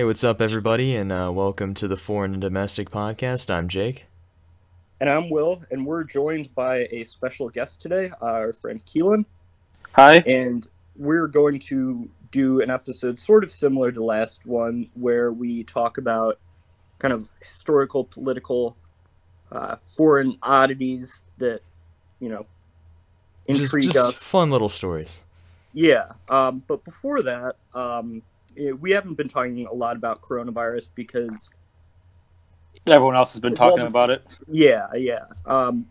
Hey, what's up, everybody, and uh, welcome to the Foreign and Domestic Podcast. I'm Jake. And I'm Will, and we're joined by a special guest today, our friend Keilan. Hi. And we're going to do an episode sort of similar to last one, where we talk about kind of historical, political, uh, foreign oddities that, you know, Just, just us. fun little stories. Yeah, um, but before that, um, eh, we haven't been talking a lot about coronavirus because, Everyone else has been talking this- about it. yeah, yeah. Um,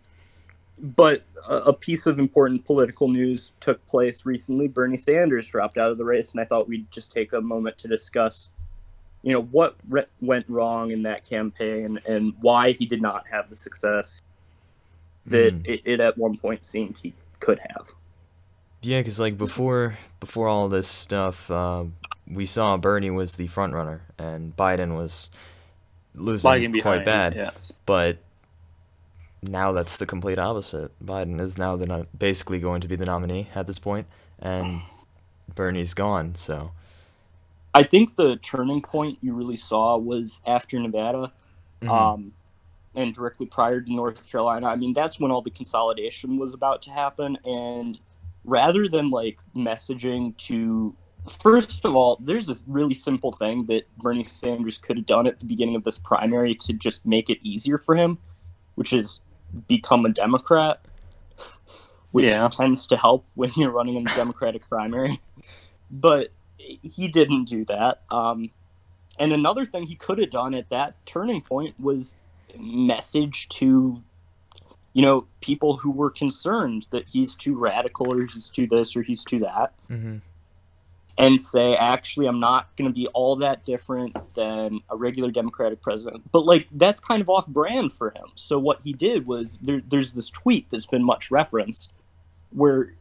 but a, a piece of important political news took place recently. Bernie Sanders dropped out of the race, and I thought we'd just take a moment to discuss, you know, what re- went wrong in that campaign and why he did not have the success that Mm. it, it at one point seemed he could have. Yeah, because like before before all this stuff, uh, we saw Bernie was the front runner and Biden was losing Lagging quite behind. bad. Yeah. But now that's the complete opposite. Biden is now the no- basically going to be the nominee at this point, and Bernie's gone. So I think the turning point you really saw was after Nevada. mhm. um, and directly prior to North Carolina. I mean, that's when all the consolidation was about to happen. And rather than like messaging to, first of all, there's this really simple thing that Bernie Sanders could have done at the beginning of this primary to just make it easier for him, which is become a Democrat, which Yeah. tends to help when you're running in the Democratic primary. But he didn't do that. Um, and another thing he could have done at that turning point was message to, you know, people who were concerned that he's too radical or he's too this or he's too that, Mhm. And say, actually, I'm not going to be all that different than a regular Democratic president. But, like, that's kind of off brand for him. So, what he did was there, there's this tweet that's been much referenced where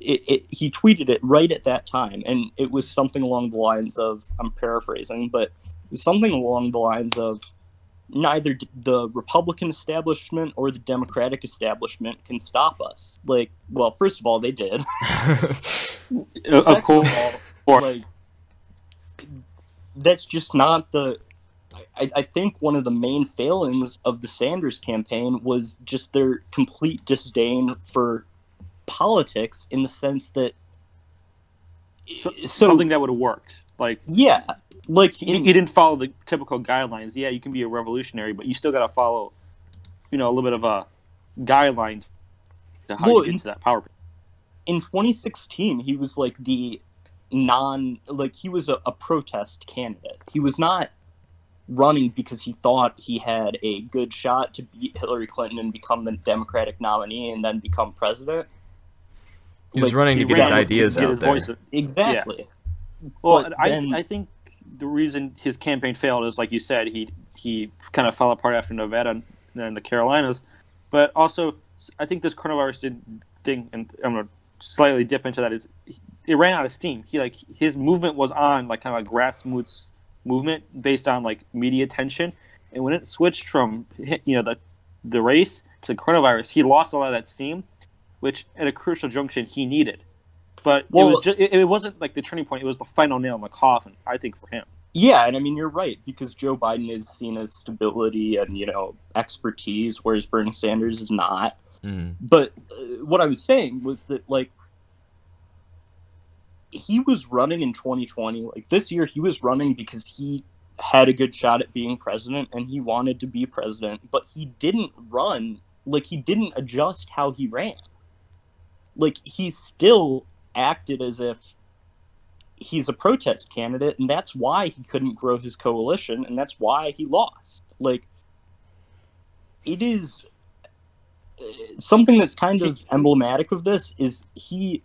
it, it, he tweeted it right at that time, and it was something along the lines of I'm paraphrasing, but something along the lines of neither the Republican establishment or the Democratic establishment can stop us. Like, well, first of all, they did. Uh, of Second course. all, like that's just not the. I, I think one of the main failings of the Sanders campaign was just their complete disdain for politics in the sense that So- so something that would have worked. Like yeah like he, in- he didn't follow the typical guidelines. Yeah, you can be a revolutionary, but you still got to follow, you know, a little bit of a guideline to how Well, you get to that power. In 2016 he was like the non like he was a, a protest candidate. He was not running because he thought he had a good shot to beat hillary clinton and become the democratic nominee and then become president. He was Like, running to get his ideas get out his there. voice- exactly. Well, But I, then- I think the reason his campaign failed is, like you said, he he kind of fell apart after Nevada and then the Carolinas. But also, I think this coronavirus did thing, and I'm gonna slightly dip into that. Is it ran out of steam? He like his movement was on like kind of a grassroots movement based on like media attention, and when it switched from you know the the race to the coronavirus, he lost a lot of that steam, which at a crucial junction he needed. But Well- it was just, it, it wasn't like the turning point. It was the final nail in the coffin, I think, for him. yeah and i mean you're right because joe biden is seen as stability and you know expertise whereas bernie sanders is not Mm. But uh, what I was saying was that like he was running in 2020. Like this year, he was running because he had a good shot at being president and he wanted to be president. But he didn't run like he didn't adjust how he ran. Like he still acted as if he's a protest candidate, and that's why he couldn't grow his coalition, and that's why he lost. Like it is something that's kind of emblematic of this is he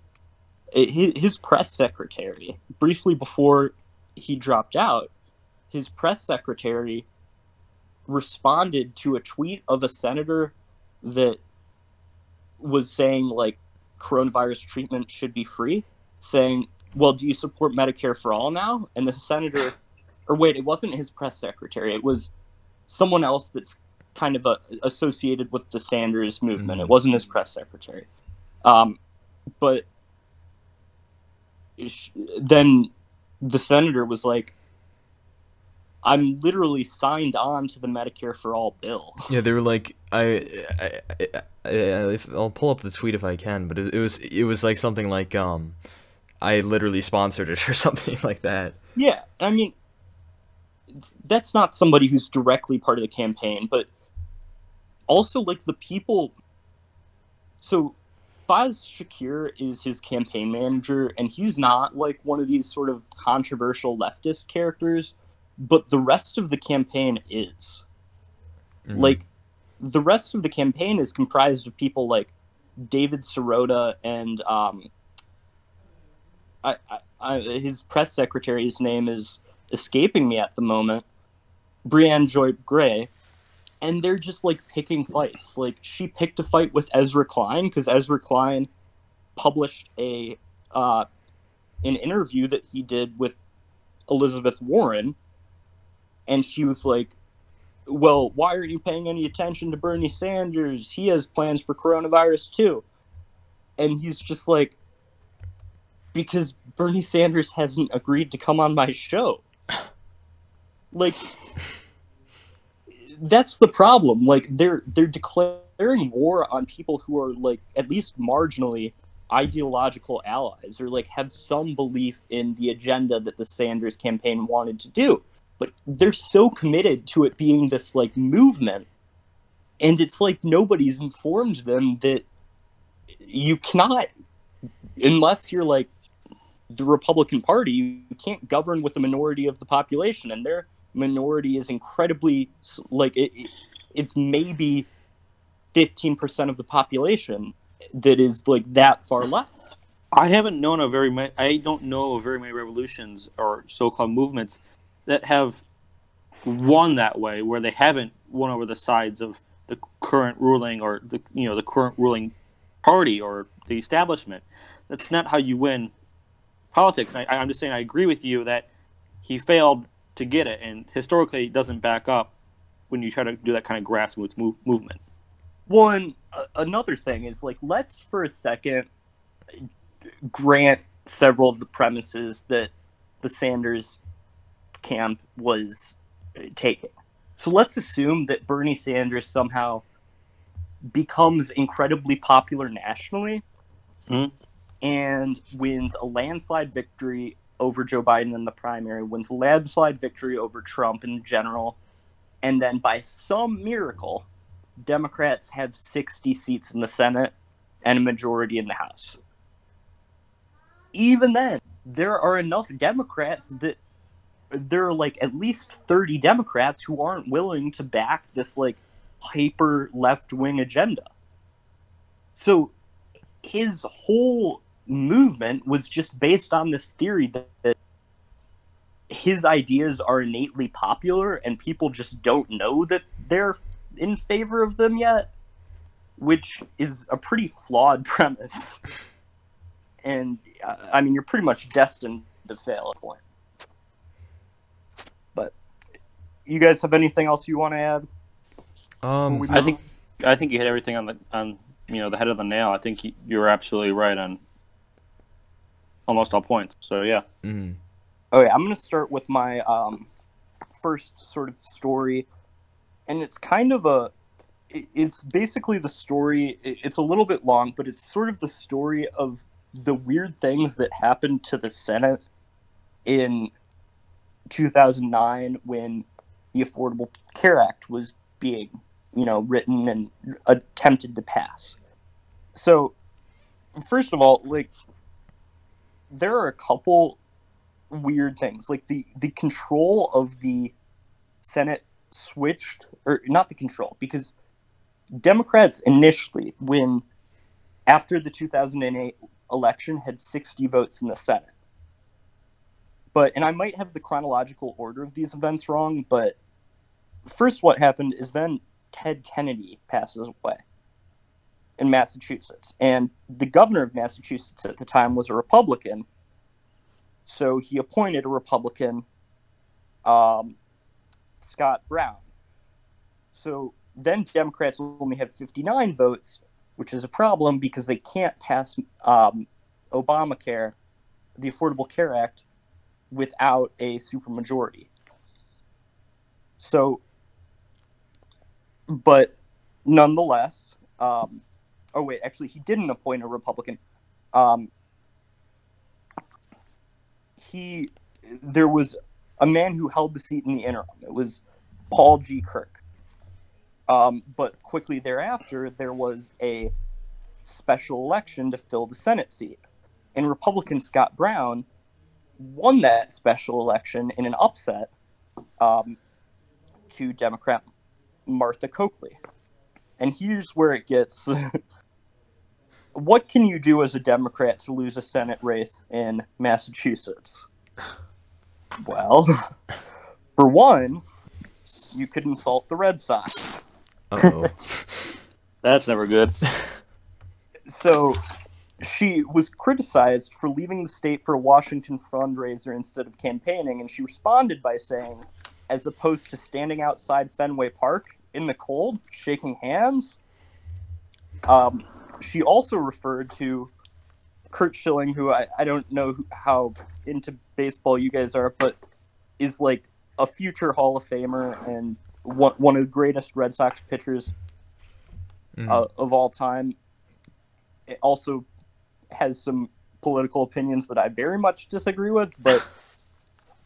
eh, his press secretary briefly before he dropped out his press secretary responded to a tweet of a senator that was saying like coronavirus treatment should be free saying well do you support medicare for all now? And the senator or wait it wasn't his press secretary it was someone else that's kind of uh associated with the Sanders movement. Mhm. It wasn't his press secretary. Um, but sh- then the senator was like, I'm literally signed on to the Medicare for All bill. Yeah, they were like, I, I, I, I if, I'll pull up the tweet if I can, but it, it was, it was like something like, um, I literally sponsored it or something like that. Yeah, I mean, that's not somebody who's directly part of the campaign, but also like the people. So, Faz Shakir is his campaign manager, and he's not like one of these sort of controversial leftist characters, but the rest of the campaign is. Mhm. Like, the rest of the campaign is comprised of people like David Sirota and um, I, I, I, his press secretary's name is escaping me at the moment, Briahna Joy Gray, and they're just like picking fights. Like she picked a fight with Ezra Klein because Ezra Klein published a uh, an interview that he did with Elizabeth Warren, and she was like, "Well, why aren't you paying any attention to Bernie Sanders? He has plans for coronavirus too." And he's just like, because Bernie Sanders hasn't agreed to come on my show. Like that's the problem. Like they're they're declaring war on people who are like at least marginally ideological allies or like have some belief in the agenda that the Sanders campaign wanted to do. But they're so committed to it being this like movement and it's like nobody's informed them that you cannot unless you're like the Republican Party, you can't govern with a minority of the population, and their minority is incredibly like it, it- it's maybe fifteen percent of the population that is like that far left. I haven't known of very many. I don't know of very many revolutions or so-called movements that have won that way, where they haven't won over the sides of the current ruling or the you know the current ruling party or the establishment. That's not how you win politics. I, I'm just saying I agree with you that he failed to get it, and historically it doesn't back up when you try to do that kind of grassroots move, movement. One uh, another thing is like let's for a second grant several of the premises that the Sanders camp was uh, taking. So let's assume that Bernie Sanders somehow becomes incredibly popular nationally Mhm. and wins a landslide victory over Joe Biden in the primary, wins landslide victory over Trump in general, and then by some miracle, Democrats have 60 seats in the Senate and a majority in the House. Even then, there are enough Democrats that there are like at least 30 Democrats who aren't willing to back this like hyper left wing agenda. So his whole movement was just based on this theory that, that his ideas are innately popular and people just don't know that they're in favor of them yet, which is a pretty flawed premise. And uh, I mean, you're pretty much destined to fail at a point. But you guys have anything else you want to add? Um, I think I think you hit everything on the on you know the head of the nail. I think you, you're absolutely right on almost all points. So yeah, mhm. Okay, I'm going to start with my um, first sort of story, and it's kind of a. It's basically the story. It's a little bit long, but it's sort of the story of the weird things that happened to the Senate in 2009 when the Affordable Care Act was being, you know, written and attempted to pass. So, first of all, like, there are a couple weird things. Like the the control of the senate switched or not the control because democrats initially when after the 2008 election had 60 votes in the senate. But and i might have the chronological order of these events wrong but first what happened is then ted kennedy passes away in massachusetts and the governor of massachusetts at the time was a republican so he appointed a Republican, um, Scott Brown. So then Democrats only have 59 votes, which is a problem because they can't pass um, Obamacare, the Affordable Care Act, without a supermajority. So, but nonetheless, um, oh wait, actually, he didn't appoint a Republican. Um, he, there was a man who held the seat in the interim. It was Paul G. Kirk. Um, but quickly thereafter, there was a special election to fill the Senate seat. And Republican Scott Brown won that special election in an upset um, to Democrat Martha Coakley. And here's where it gets what can you do as a Democrat to lose a Senate race in Massachusetts? Well, for one, you could insult the Red Sox. Uh-oh. That's never good. So she was criticized for leaving the state for a Washington fundraiser instead of campaigning, and she responded by saying, as opposed to standing outside Fenway Park in the cold, shaking hands, um, she also referred to Curt Schilling, who I, I don't know how into baseball you guys are, but is like a future Hall of Famer and one, one of the greatest Red Sox pitchers Mm. uh, of all time. It also has some political opinions that I very much disagree with, but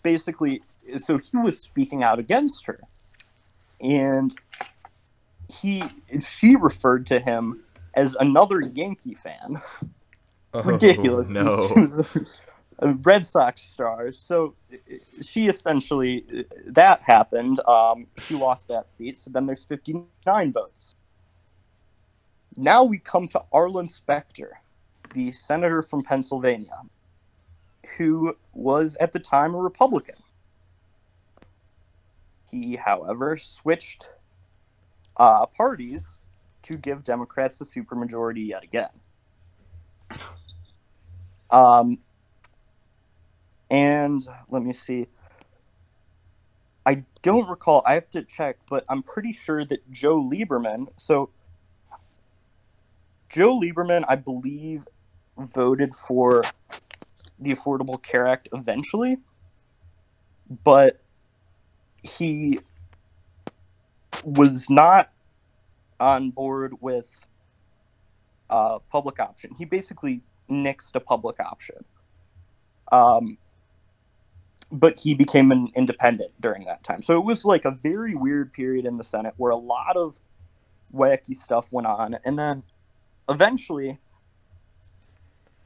basically, so he was speaking out against her, and he she referred to him as another Yankee fan. Oh, Ridiculous. No. She was a, a Red Sox star. So she essentially that happened. Um, she lost that seat. So then there's 59 votes. Now we come to Arlen Specter, the senator from Pennsylvania, who was at the time a Republican. He, however, switched uh, parties to give Democrats a supermajority yet again. Um, and let me see. I don't recall. I have to check, but I'm pretty sure that Joe Lieberman. So, Joe Lieberman, I believe, voted for the Affordable Care Act eventually, but he was not on board with uh, public option. He basically nixed a public option. Um, but he became an independent during that time. So it was like a very weird period in the Senate where a lot of wacky stuff went on. And then eventually,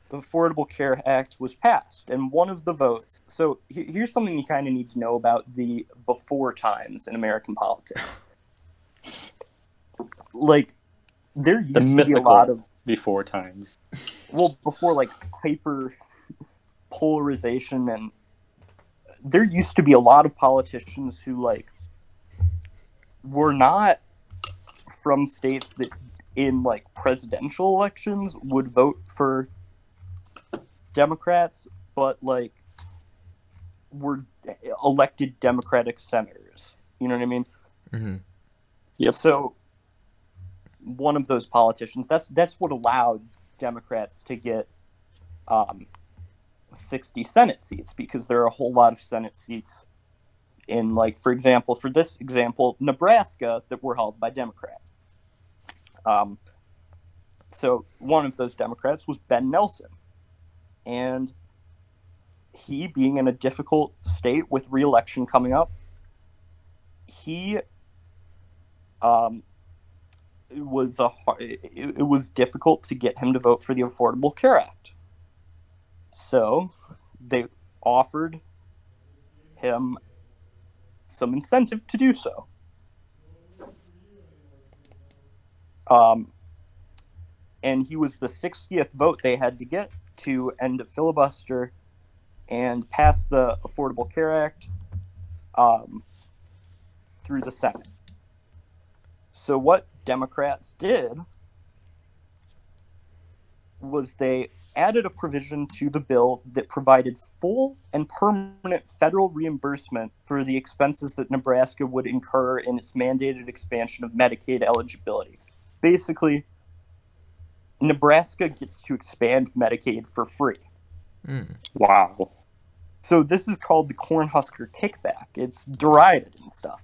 the Affordable Care Act was passed. And one of the votes. So here's something you kind of need to know about the before times in American politics. Like, there used The to be a lot of Before times. well before like hyper polarization and there used to be a lot of politicians who like were not from states that in like presidential elections would vote for democrats but like were elected democratic senators you know what i mean Mhm. Yep. so one of those politicians. That's that's what allowed democrats to get um, 60 senate seats because there are a whole lot of senate seats in like for example for this example nebraska that were held by democrats um, so one of those democrats was ben nelson. And he being in a difficult state with reelection coming up he um, was a it, it was difficult to get him to vote for the Affordable Care Act. So they offered him some incentive to do so. Um, and he was the 60th vote they had to get to end a filibuster and pass the Affordable Care Act um, through the Senate. So what Democrats did was they added a provision to the bill that provided full and permanent federal reimbursement for the expenses that Nebraska would incur in its mandated expansion of Medicaid eligibility. Basically, Nebraska gets to expand Medicaid for free. Mm. Wow. So this is called the Cornhusker kickback. It's derided and stuff.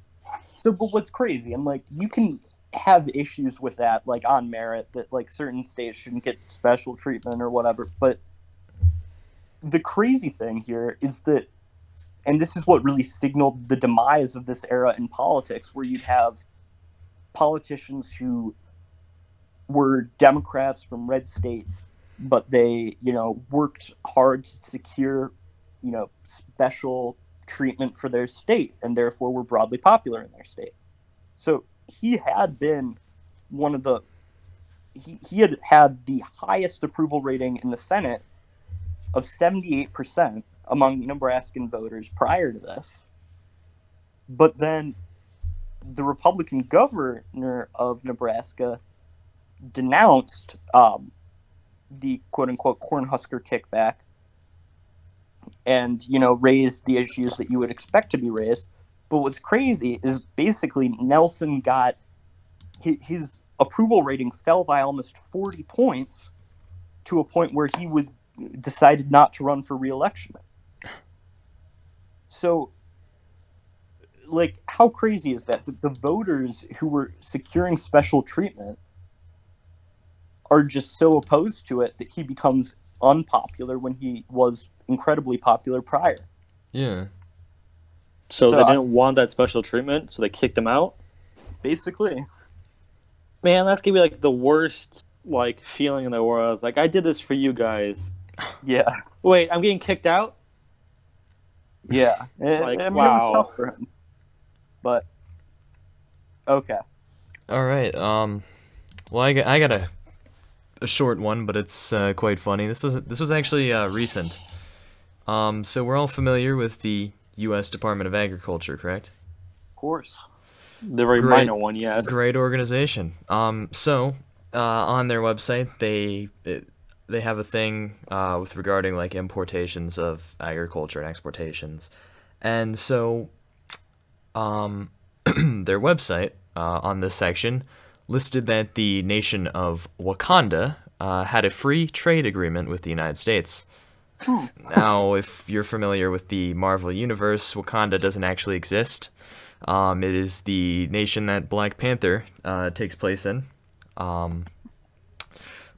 So, but what's crazy, I'm like you can have issues with that, like on merit, that like certain states shouldn't get special treatment or whatever. But the crazy thing here is that, and this is what really signaled the demise of this era in politics, where you'd have politicians who were Democrats from red states, but they, you know, worked hard to secure, you know, special treatment for their state and therefore were broadly popular in their state. So he had been one of the he, he had had the highest approval rating in the Senate of 78% among Nebraskan voters prior to this. But then the Republican governor of Nebraska denounced um, the quote unquote Cornhusker kickback and, you know, raised the issues that you would expect to be raised. But what's crazy is basically Nelson got his, his approval rating fell by almost 40 points to a point where he would decided not to run for reelection. So like how crazy is that? The, the voters who were securing special treatment are just so opposed to it that he becomes unpopular when he was incredibly popular prior. Yeah. So, So they I- didn't want that special treatment, so they kicked him out. Basically. Man, that's gonna be like the worst like feeling in the world. It's like I did this for you guys. Yeah. Wait, I'm getting kicked out. Yeah. Like, I mean, it wow. was tough for him. But okay. All right. Um. Well, I got, I got a a short one, but it's uh, quite funny. This was this was actually uh, recent. Um. So we're all familiar with the U.S. Department of Agriculture, correct? Of course. The very Great. minor one, yes. Great organization. Um, so uh, on their website, they it, they have a thing uh, with regarding like importations of agriculture and exportations, and so um, their website uh, on this section listed that the nation of Wakanda uh, had a free trade agreement with the United States. Now, if you're familiar with the Marvel Universe, Wakanda doesn't actually exist. Um, it is the nation that Black Panther uh, takes place in. Um,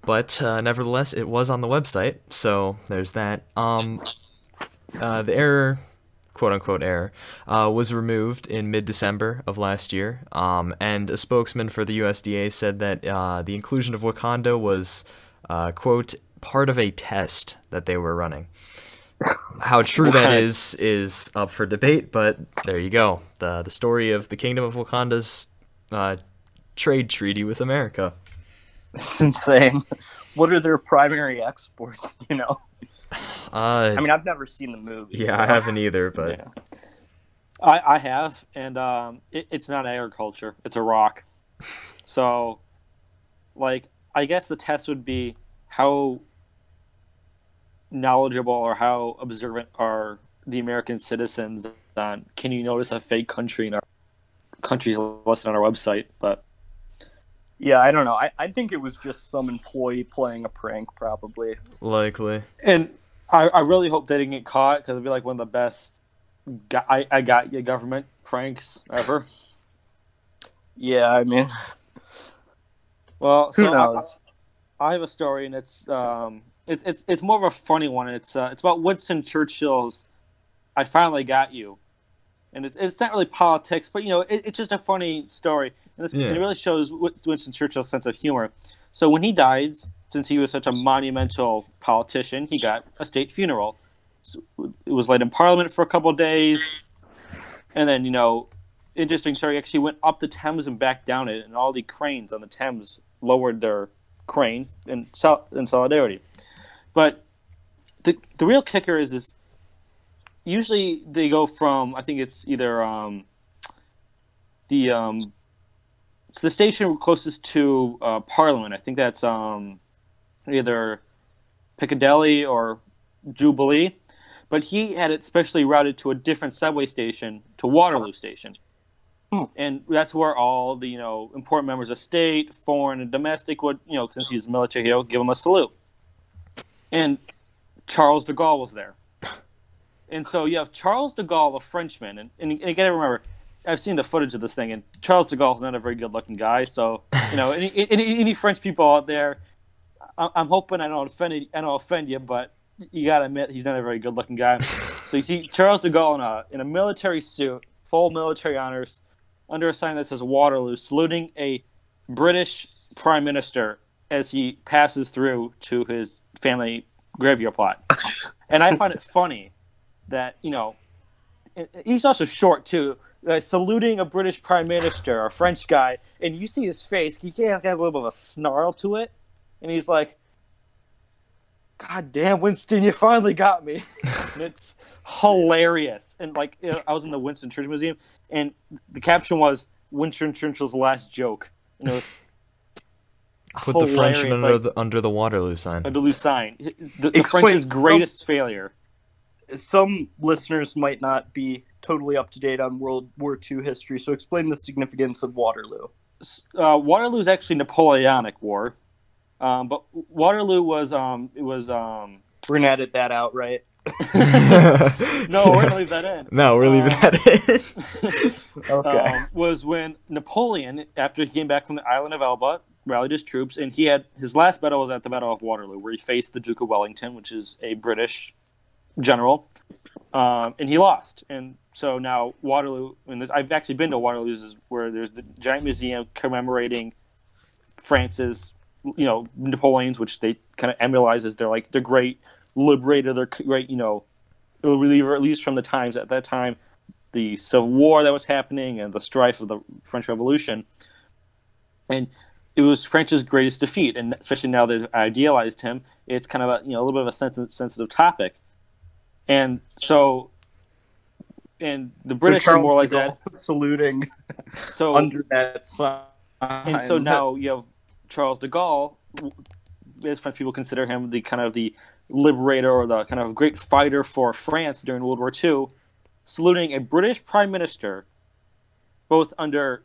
but uh, nevertheless, it was on the website, so there's that. Um, uh, the error, quote unquote error, uh, was removed in mid December of last year, um, and a spokesman for the USDA said that uh, the inclusion of Wakanda was, uh, quote, part of a test that they were running. How true that is is up for debate, but there you go. the The story of the Kingdom of Wakanda's uh, trade treaty with America. It's insane. What are their primary exports, you know? Uh, I mean, I've never seen the movie. yeah, I haven't either, but Yeah. I, I have, and um, it, it's not agriculture; it's a rock. So, like, I guess the test would be how knowledgeable or how observant are the American citizens on can you notice a fake country in our countries listed on our website? But Yeah, I don't know. I, I think it was just some employee playing a prank, probably. likely. and I, I really hope they didn't get caught because it'd be like one of the best. Go- I, I got you government pranks ever. Yeah, I mean, Well, who so I- knows? I have a story, and it's um, it's it's it's more of a funny one. It's uh, it's about Winston Churchill's "I finally got you," and it's it's not really politics, but you know, it, it's just a funny story, and this, Yeah. it really shows Winston Churchill's sense of humor. So when he died, since he was such a monumental politician, he got a state funeral. So it was laid in Parliament for a couple of days, and then you know, interesting story. Actually, went up the Thames and back down it, and all the cranes on the Thames lowered their crane in in solidarity. But the the real kicker is is usually they go from I think it's either um, the um, it's the station closest to uh, Parliament. I think that's um, either Piccadilly or Jubilee. But he had it specially routed to a different subway station, to Waterloo Station Mm. and that's where all the you know important members of state, foreign and domestic would you know since he's a military hero, give him a salute. And Charles de Gaulle was there, and so you have Charles de Gaulle, a Frenchman, and, and you gotta remember, I've seen the footage of this thing, and Charles de Gaulle is not a very good-looking guy. So you know, any, any, any French people out there, I, I'm hoping I don't offend I don't offend you, but you gotta admit he's not a very good-looking guy. so you see Charles de Gaulle in a in a military suit, full military honors, under a sign that says Waterloo, saluting a British prime minister as he passes through to his family graveyard plot. and I find it funny that you know he's also short too. Uh, saluting a British prime minister, a French guy, and you see his face. He has a little bit of a snarl to it, and he's like, "God damn, Winston, you finally got me." and it's hilarious. And like, you know, I was in the Winston Churchill Museum, and the caption was Winston Churchill's last joke, and it was. Put the Frenchman hilarious, under the under the Waterloo sign. under the sign. The, the Explain French's some- greatest failure. Some listeners might not be totally up to date on World War II history, so explain the significance of Waterloo. uh, Waterloo is actually Napoleonic War, um, but Waterloo was um, it was um, We're gonna edit that out, right? no, we're gonna leave that in. no, we're leaving Uh, that in. Okay. Um, was when Napoleon, after he came back from the island of Elba, rallied his troops, and he had his last battle was at the Battle of Waterloo, where he faced the Duke of Wellington, which is a British general, um, and he lost. And so now Waterloo, and there's- I've actually been to Waterloo, is where there's the giant museum commemorating France's, you know, Napoleon's, which they kind of emulate as their like the great liberator, their great, you know, reliever, at least from the times at that time, the Civil War that was happening and the strife of the French Revolution. And it was France's greatest defeat, and especially now they've idealized him, it's kind of a you know a little bit of a sensitive, sensitive topic. And so, and the British are more like that. Saluting So under that sign. and so now you have Charles de Gaulle, as French people consider him the kind of the liberator or the kind of great fighter for France during World War II, saluting a British prime minister, both under,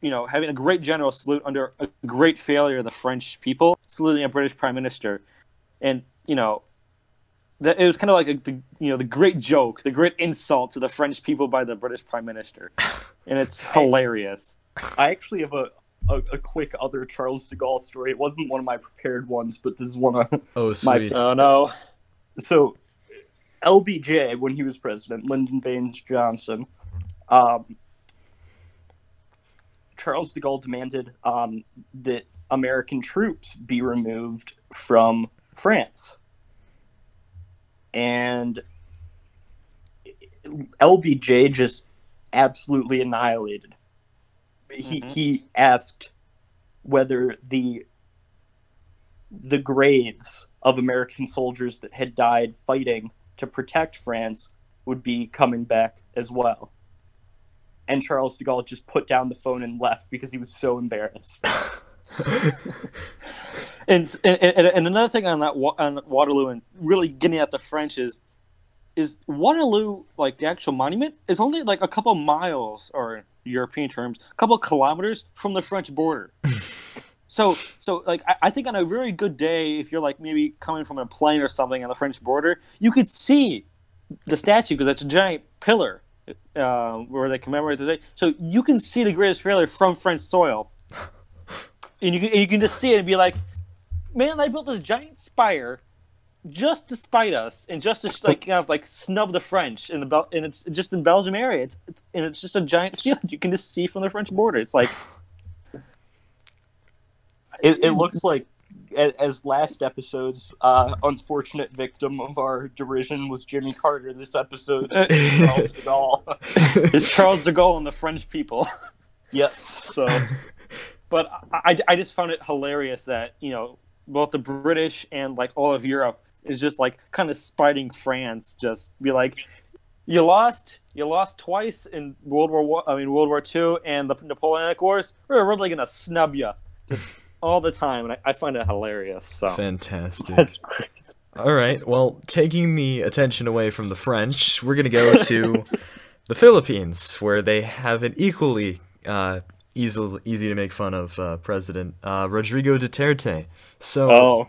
you know, having a great general salute under a great failure of the French people, saluting a British prime minister, and you know. That it was kind of like a, the you know the great joke, the great insult to the French people by the British prime minister, and it's hilarious. I actually have a, a, a quick other Charles de Gaulle story. It wasn't one of my prepared ones, but this is one of Oh, My- sweet. Oh no! so LBJ when he was president, Lyndon Baines Johnson, um, Charles de Gaulle demanded um, that American troops be removed from France, and LBJ just absolutely annihilated. He Mhm. he asked whether the the graves of American soldiers that had died fighting to protect France would be coming back as well. And Charles de Gaulle just put down the phone and left because he was so embarrassed. And, and and and another thing on that on Waterloo and really getting at the French is is Waterloo like the actual monument is only like a couple miles or in European terms, a couple kilometers from the French border. so so like I, I think on a very good day, if you're like maybe coming from a plane or something on the French border, you could see the statue because it's a giant pillar uh, where they commemorate the day. So you can see the greatest failure from French soil, and you can, and you can just see it and be like, "Man, they built this giant spire just to spite us and just to like kind of like snub the French in the Bel- and it's just in Belgium area. It's, it's and it's just a giant field you can just see from the French border. It's like It, it looks like, as last episode's uh, unfortunate victim of our derision was Jimmy Carter, this episode Uh, Charles de Gaulle. it's Charles de Gaulle and the French people. yes. So, but I, I just found it hilarious that you know both the British and like all of Europe is just like kind of spiting France. Just be like, you lost, you lost twice in World War One. I mean World War Two and the Napoleonic Wars. We're really gonna snub you just all the time, and I, I find it hilarious. So Fantastic. That's great. All right. Well, taking the attention away from the French, we're gonna go to the Philippines, where they have an equally uh, easy easy to make fun of uh, president uh, Rodrigo Duterte. So Oh,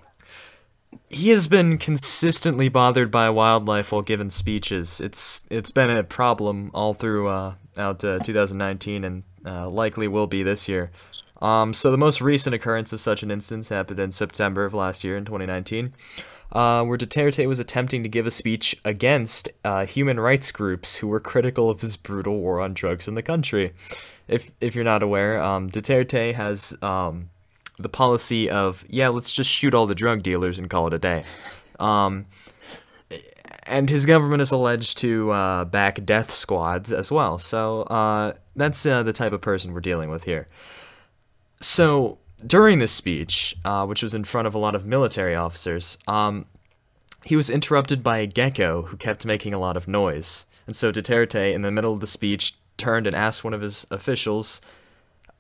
he has been consistently bothered by wildlife while giving speeches. It's it's been a problem all through uh, out uh, 2019 and uh, likely will be this year. Um, so the most recent occurrence of such an instance happened in September of last year in 2019, uh, where Duterte was attempting to give a speech against uh, human rights groups who were critical of his brutal war on drugs in the country. If if you're not aware, um, Duterte has um, the policy of yeah, let's just shoot all the drug dealers and call it a day. Um, and his government is alleged to uh, back death squads as well. So uh, that's uh, the type of person we're dealing with here. So during this speech, uh, which was in front of a lot of military officers, um, he was interrupted by a gecko who kept making a lot of noise. And so Duterte, in the middle of the speech, turned and asked one of his officials,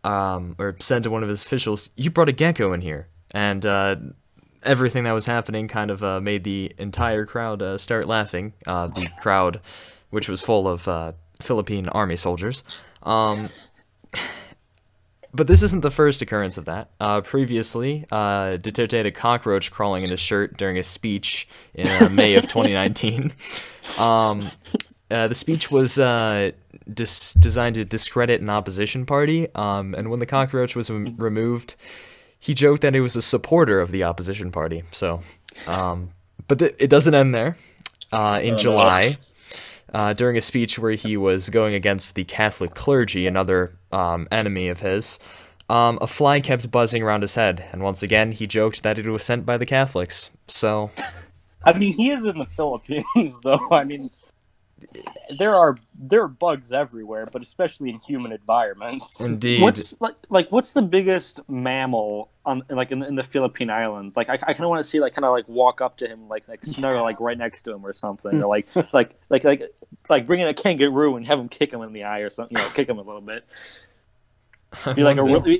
um, or said to one of his officials, "You brought a gecko in here," and uh, everything that was happening kind of uh, made the entire crowd uh, start laughing. Uh, the crowd, which was full of uh, Philippine army soldiers. Um, but this isn't the first occurrence of that. Uh, previously, Duterte had a cockroach crawling in his shirt during a speech in May of 2019. Um, the speech was dis- designed to discredit an opposition party, um, and when the cockroach was rem- removed, he joked that he was a supporter of the opposition party. So, um, but th- it doesn't end there. Uh, in oh, July, uh, during a speech where he was going against the Catholic clergy, another um, enemy of his, um, a fly kept buzzing around his head, and once again he joked that it was sent by the Catholics. So, I mean, he is in the Philippines, though. I mean, there are there are bugs everywhere, but especially in human environments. Indeed. What's like like what's the biggest mammal on like in, in the Philippine Islands? Like I, I kind of want to see like kind of like walk up to him like like snuggle like right next to him or something, or like like like like like bring in a kangaroo and have him kick him in the eye or something, you know, kick him a little bit. Be like a really,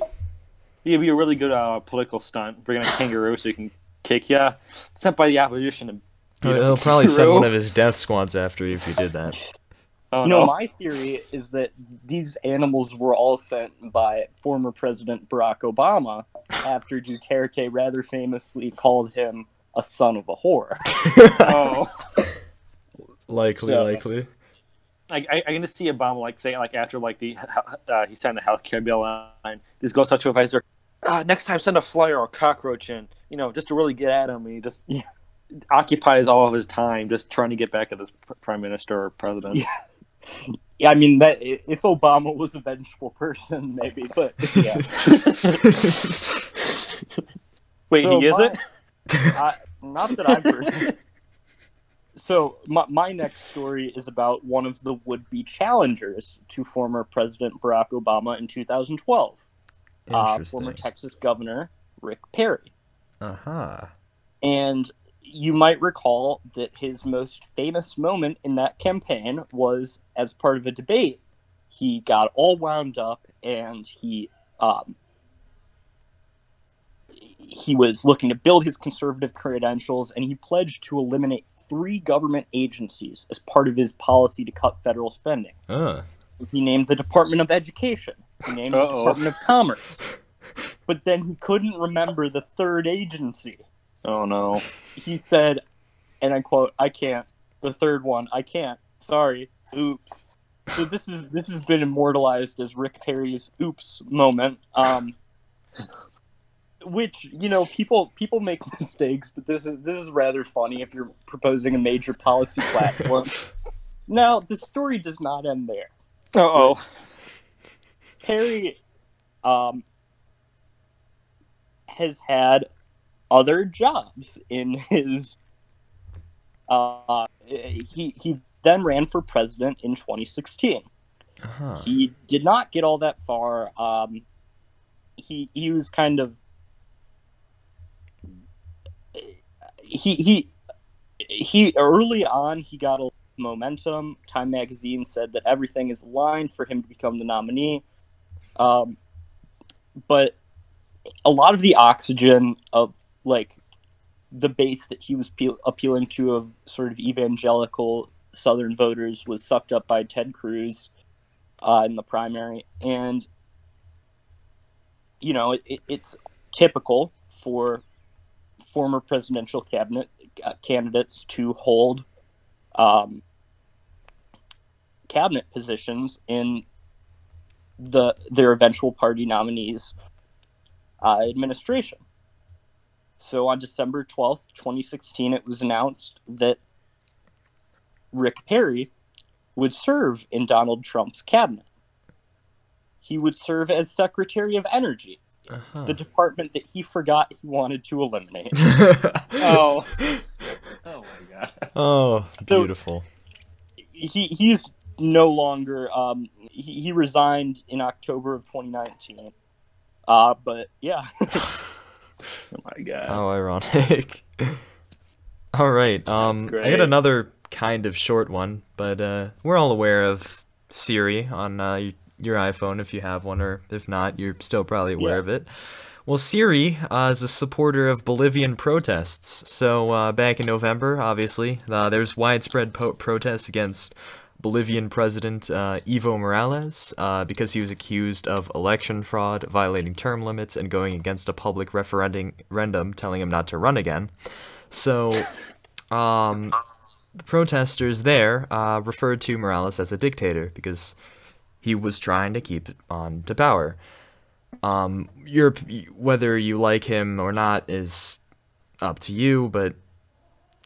it'd be a really good uh, political stunt. Bring in a kangaroo so you can kick you, sent by the opposition and He'll probably send one of his death squads after you if you did that. Oh, you know, no. my theory is that these animals were all sent by former President Barack Obama after Duterte rather famously called him a son of a whore. oh, likely, so, likely. I, I, am gonna see Obama like say like after like the uh, he signed the healthcare bill line. Just goes up to advisor. Uh, next time, send a flyer or a cockroach in. You know, just to really get at him. And he just yeah occupies all of his time just trying to get back at this prime minister or president. Yeah. Yeah, I mean that if Obama was a vengeful person, maybe, but yeah. Wait, so he isn't? not that I've heard. so my, my next story is about one of the would-be challengers to former President Barack Obama in 2012. Uh, former Texas Governor Rick Perry. Uh huh. And you might recall that his most famous moment in that campaign was as part of a debate. He got all wound up and he um, he was looking to build his conservative credentials and he pledged to eliminate three government agencies as part of his policy to cut federal spending. Uh. He named the Department of Education. He named Uh-oh. the Department of Commerce. But then he couldn't remember the third agency. Oh no. He said, and I quote, "I can't." The third one, "I can't." Sorry. Oops. So this is this has been immortalized as Rick Perry's "Oops" moment. Um, which you know people people make mistakes, but this is this is rather funny if you're proposing a major policy platform. now the story does not end there. Uh oh. Perry um, has had other jobs in his. Uh, he he then ran for president in 2016. Uh-huh. He did not get all that far. Um, he he was kind of he he he early on he got a momentum. Time magazine said that everything is aligned for him to become the nominee. Um, but a lot of the oxygen of like the base that he was pe- appealing to of sort of evangelical Southern voters was sucked up by Ted Cruz uh, in the primary, and you know it, it's typical for former presidential cabinet uh, candidates to hold um, cabinet positions in the their eventual party nominees uh, administration. So on December 12th, 2016, it was announced that Rick Perry would serve in Donald Trump's cabinet. He would serve as Secretary of Energy, Uh-huh. the department that he forgot he wanted to eliminate. Oh. Oh my god. oh, So- beautiful. he he's no longer um he, he resigned in October of 2019. Uh but yeah. Oh my god. How ironic. all right. Um, I got another kind of short one, but uh, we're all aware of Siri on uh, y- your iPhone if you have one, or if not, you're still probably aware Yeah. of it. Well, Siri uh, is a supporter of Bolivian protests. So uh, back in November, obviously, uh, there's widespread po- protests against Bolivian President uh, Evo Morales uh, because he was accused of election fraud, violating term limits, and going against a public referendum telling him not to run again. So, um, the protesters there uh, referred to Morales as a dictator because he was trying to keep on to power. Um, your whether you like him or not is up to you, but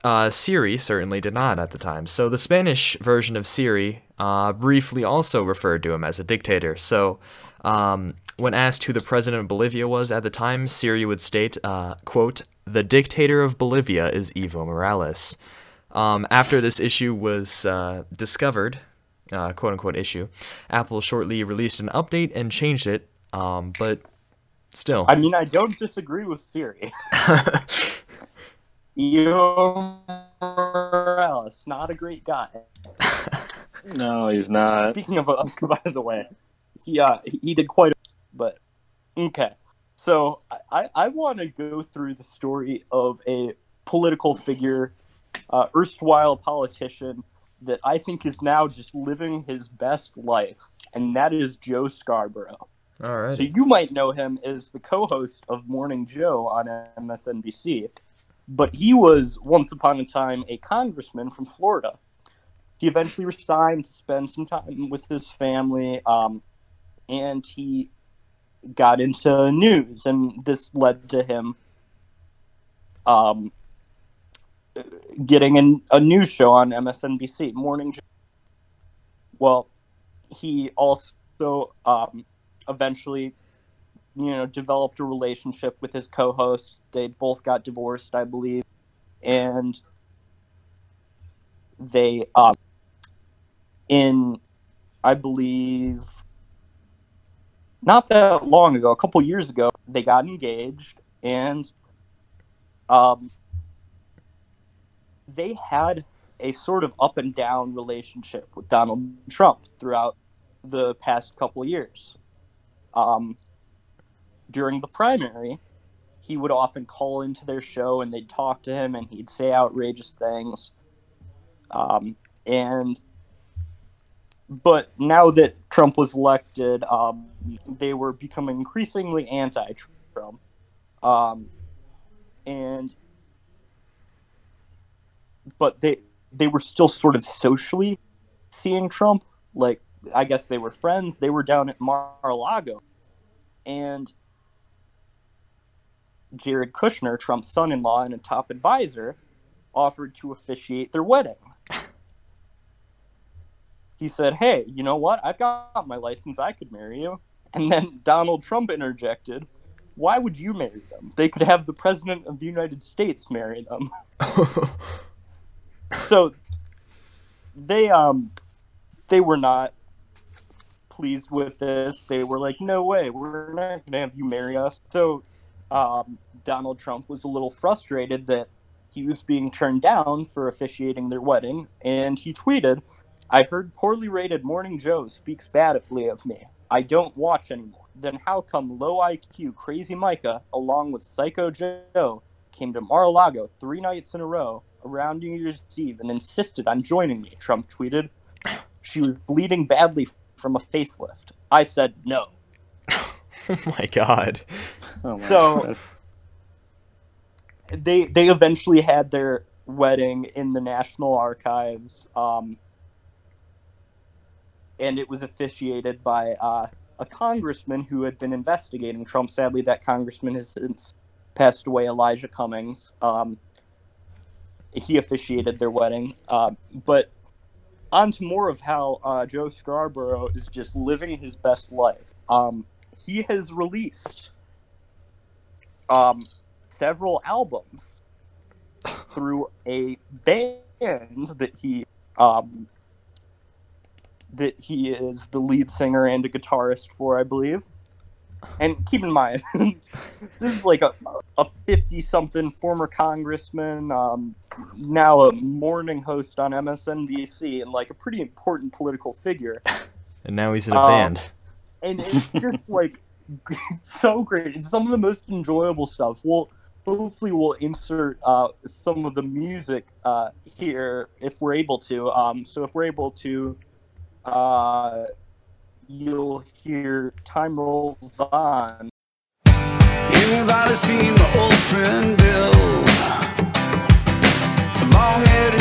uh, Siri certainly did not at the time. So the Spanish version of Siri uh, briefly also referred to him as a dictator. So um, when asked who the president of Bolivia was at the time, Siri would state, uh, "quote The dictator of Bolivia is Evo Morales." Um, after this issue was uh, discovered, uh, quote unquote issue, Apple shortly released an update and changed it. Um, but still, I mean, I don't disagree with Siri. Evo Morales, not a great guy. No, he's not. Speaking of, uh, by the way, he uh, he did quite a but okay. So I, I, I want to go through the story of a political figure, uh, erstwhile politician that I think is now just living his best life, and that is Joe Scarborough. all right. So you might know him as the co-host of Morning Joe on MSNBC, but he was once upon a time a congressman from Florida. He eventually resigned to spend some time with his family, um, and he got into news, and this led to him um, getting an, a news show on MSNBC, Morning. Well, he also um, eventually, you know, developed a relationship with his co-host. They both got divorced, I believe, and they, um, in, I believe, not that long ago, a couple years ago, they got engaged, and um, they had a sort of up and down relationship with Donald Trump throughout the past couple years. Um, during the primary, he would often call into their show and they'd talk to him and he'd say outrageous things. Um, and but now that Trump was elected, um, they were becoming increasingly anti-Trump, um, and but they they were still sort of socially seeing Trump. Like I guess they were friends. They were down at Mar-a-Lago, and Jared Kushner, Trump's son-in-law and a top advisor, offered to officiate their wedding. He said, "Hey, you know what? I've got my license. I could marry you." And then Donald Trump interjected, "Why would you marry them? They could have the president of the United States marry them." so they um they were not pleased with this. They were like, "No way, we're not going to have you marry us." So um, Donald Trump was a little frustrated that he was being turned down for officiating their wedding, and he tweeted, "I heard poorly rated Morning Joe speaks badly of me. I don't watch anymore. Then how come low IQ Crazy Mika, along with Psycho Joe, came to Mar-a-Lago three nights in a row around New Year's Eve and insisted on joining me?" Trump tweeted. She was bleeding badly from a facelift. I said no. oh my god. Oh So- God. they they eventually had their wedding in the National Archives. Um, and it was officiated by uh, a congressman who had been investigating Trump. Sadly, that congressman has since passed away, Elijah Cummings. Um, he officiated their wedding. Uh, but on to more of how uh, Joe Scarborough is just living his best life. Um, he has released um, several albums through a band that he um, that he is the lead singer and a guitarist for, I believe. And keep in mind, this is like a a fifty something former congressman, um, now a morning host on MSNBC, and like a pretty important political figure. And now he's in a Um, band. And it's just like so great. It's some of the most enjoyable stuff. We'll hopefully we'll insert uh, some of the music uh, here if we're able to. Um, so if we're able to, uh, you'll hear "Time Rolls On." Anybody see my old friend Bill? Long-headed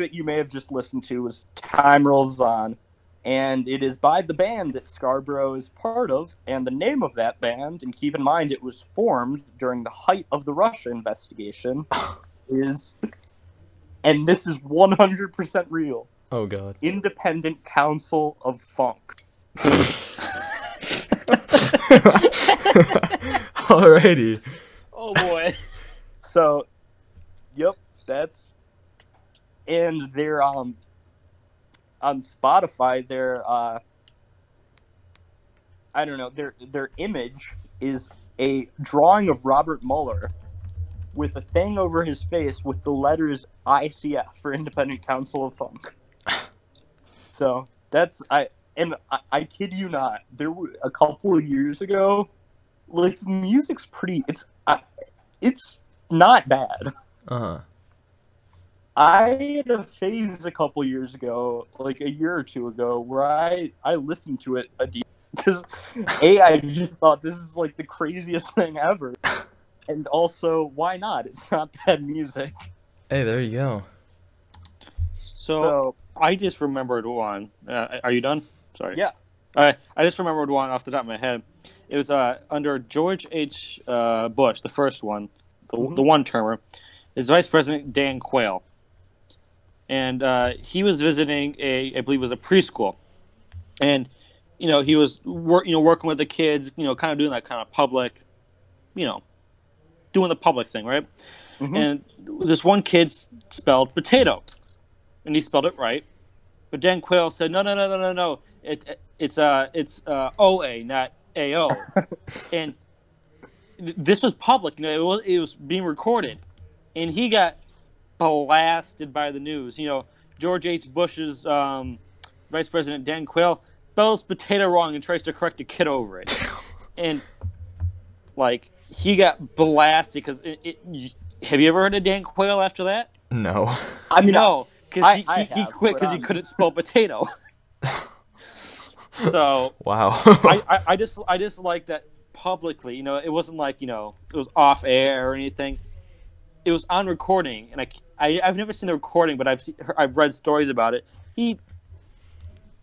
that you may have just listened to was "Time Rolls On," and it is by the band that Scarborough is part of. And the name of that band, and keep in mind it was formed during the height of the Russia investigation, is, and this is one hundred percent real, Oh god. Independent Counsel of Funk. Alrighty. Oh boy. So, yep, that's and they're um on Spotify. Their uh, I don't know their their image is a drawing of Robert Mueller with a thing over his face with the letters ICF for Independent Counsel of Funk. So that's I and I, I kid you not, there were a couple of years ago, like music's pretty. It's I, it's not bad. Uh huh. I had a phase a couple years ago, like a year or two ago, where I I listened to it a deep because a I just thought this is like the craziest thing ever, and also why not? It's not bad music. Hey, there you go. So, So I just remembered one. Uh, are you done? Sorry. yeah, All right. I just remembered one off the top of my head. It was uh, under George H. Uh, Bush, the first one, the, Mhm. the one termer, is Vice President Dan Quayle. And uh, he was visiting a, I believe it was a preschool. And, you know, he was you know, working with the kids, you know, kind of doing that kind of public, you know, doing the public thing, right? Mhm. And this one kid spelled potato, and he spelled it right. But Dan Quayle said, "No, no, no, no, no, no. It, it it's uh it's uh OA, not AO." and th- this was public. You know, it was it was being recorded, and he got blasted by the news. You know, George H. Bush's um, Vice President Dan Quayle spells potato wrong and tries to correct a kid over it, and like he got blasted because it, it, have you ever heard of Dan Quayle after that? No. I mean, no, because he, I he, he quit because he couldn't spell potato. so Wow. I, I, I just I just like that publicly. You know, it wasn't like you know it was off air or anything. It was on recording, and I, I have never seen the recording, but I've seen, I've read stories about it. He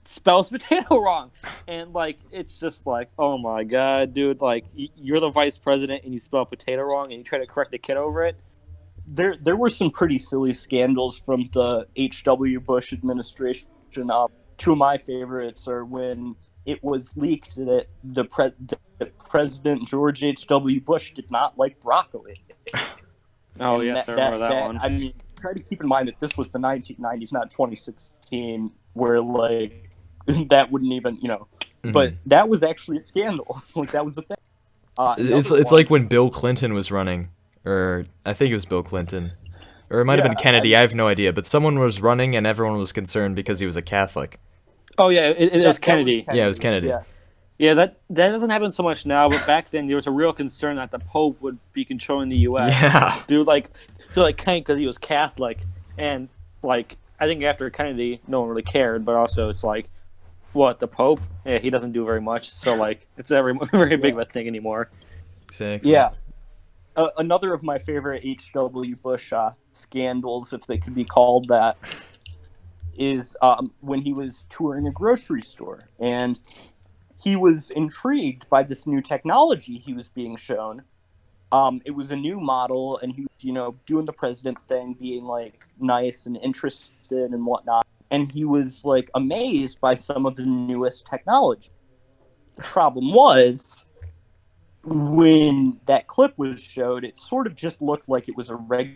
spells potato wrong, and like it's just like oh my god, dude! Like you're the vice president and you spell potato wrong, and you try to correct the kid over it. there there were some pretty silly scandals from the H.W. Bush administration. Um, two of my favorites are when it was leaked that the, pre- that President George H.W. Bush did not like broccoli. Oh And yes, I remember that, one. I mean, try to keep in mind that this was the 1990s, not 2016, where like that wouldn't even, you know. But that was actually a scandal. like that was the thing. Uh, it's it's one- like when Bill Clinton was running, or I think it was Bill Clinton, or it might have Yeah, been Kennedy. I have no idea, but someone was running and everyone was concerned because he was a Catholic. oh yeah, it, it that- was that Kennedy. Yeah, it was Kennedy. Yeah. Yeah, that that doesn't happen so much now, but back then there was a real concern that the Pope would be controlling the U.S. Yeah. Dude, like, so like kind because he was Catholic, and like I think after Kennedy, no one really cared, but also it's like, what the Pope? Yeah, he doesn't do very much, so like it's every very big of a thing anymore. Exactly. Yeah. Uh, another of my favorite H.W. Bush uh, scandals, if they could be called that, is um, when he was touring a grocery store and he was intrigued by this new technology he was being shown. Um, it was a new model, and he was, you know, doing the president thing, being like nice and interested and whatnot. And he was like amazed by some of the newest technology. The problem was when that clip was showed, it sort of just looked like it was a regular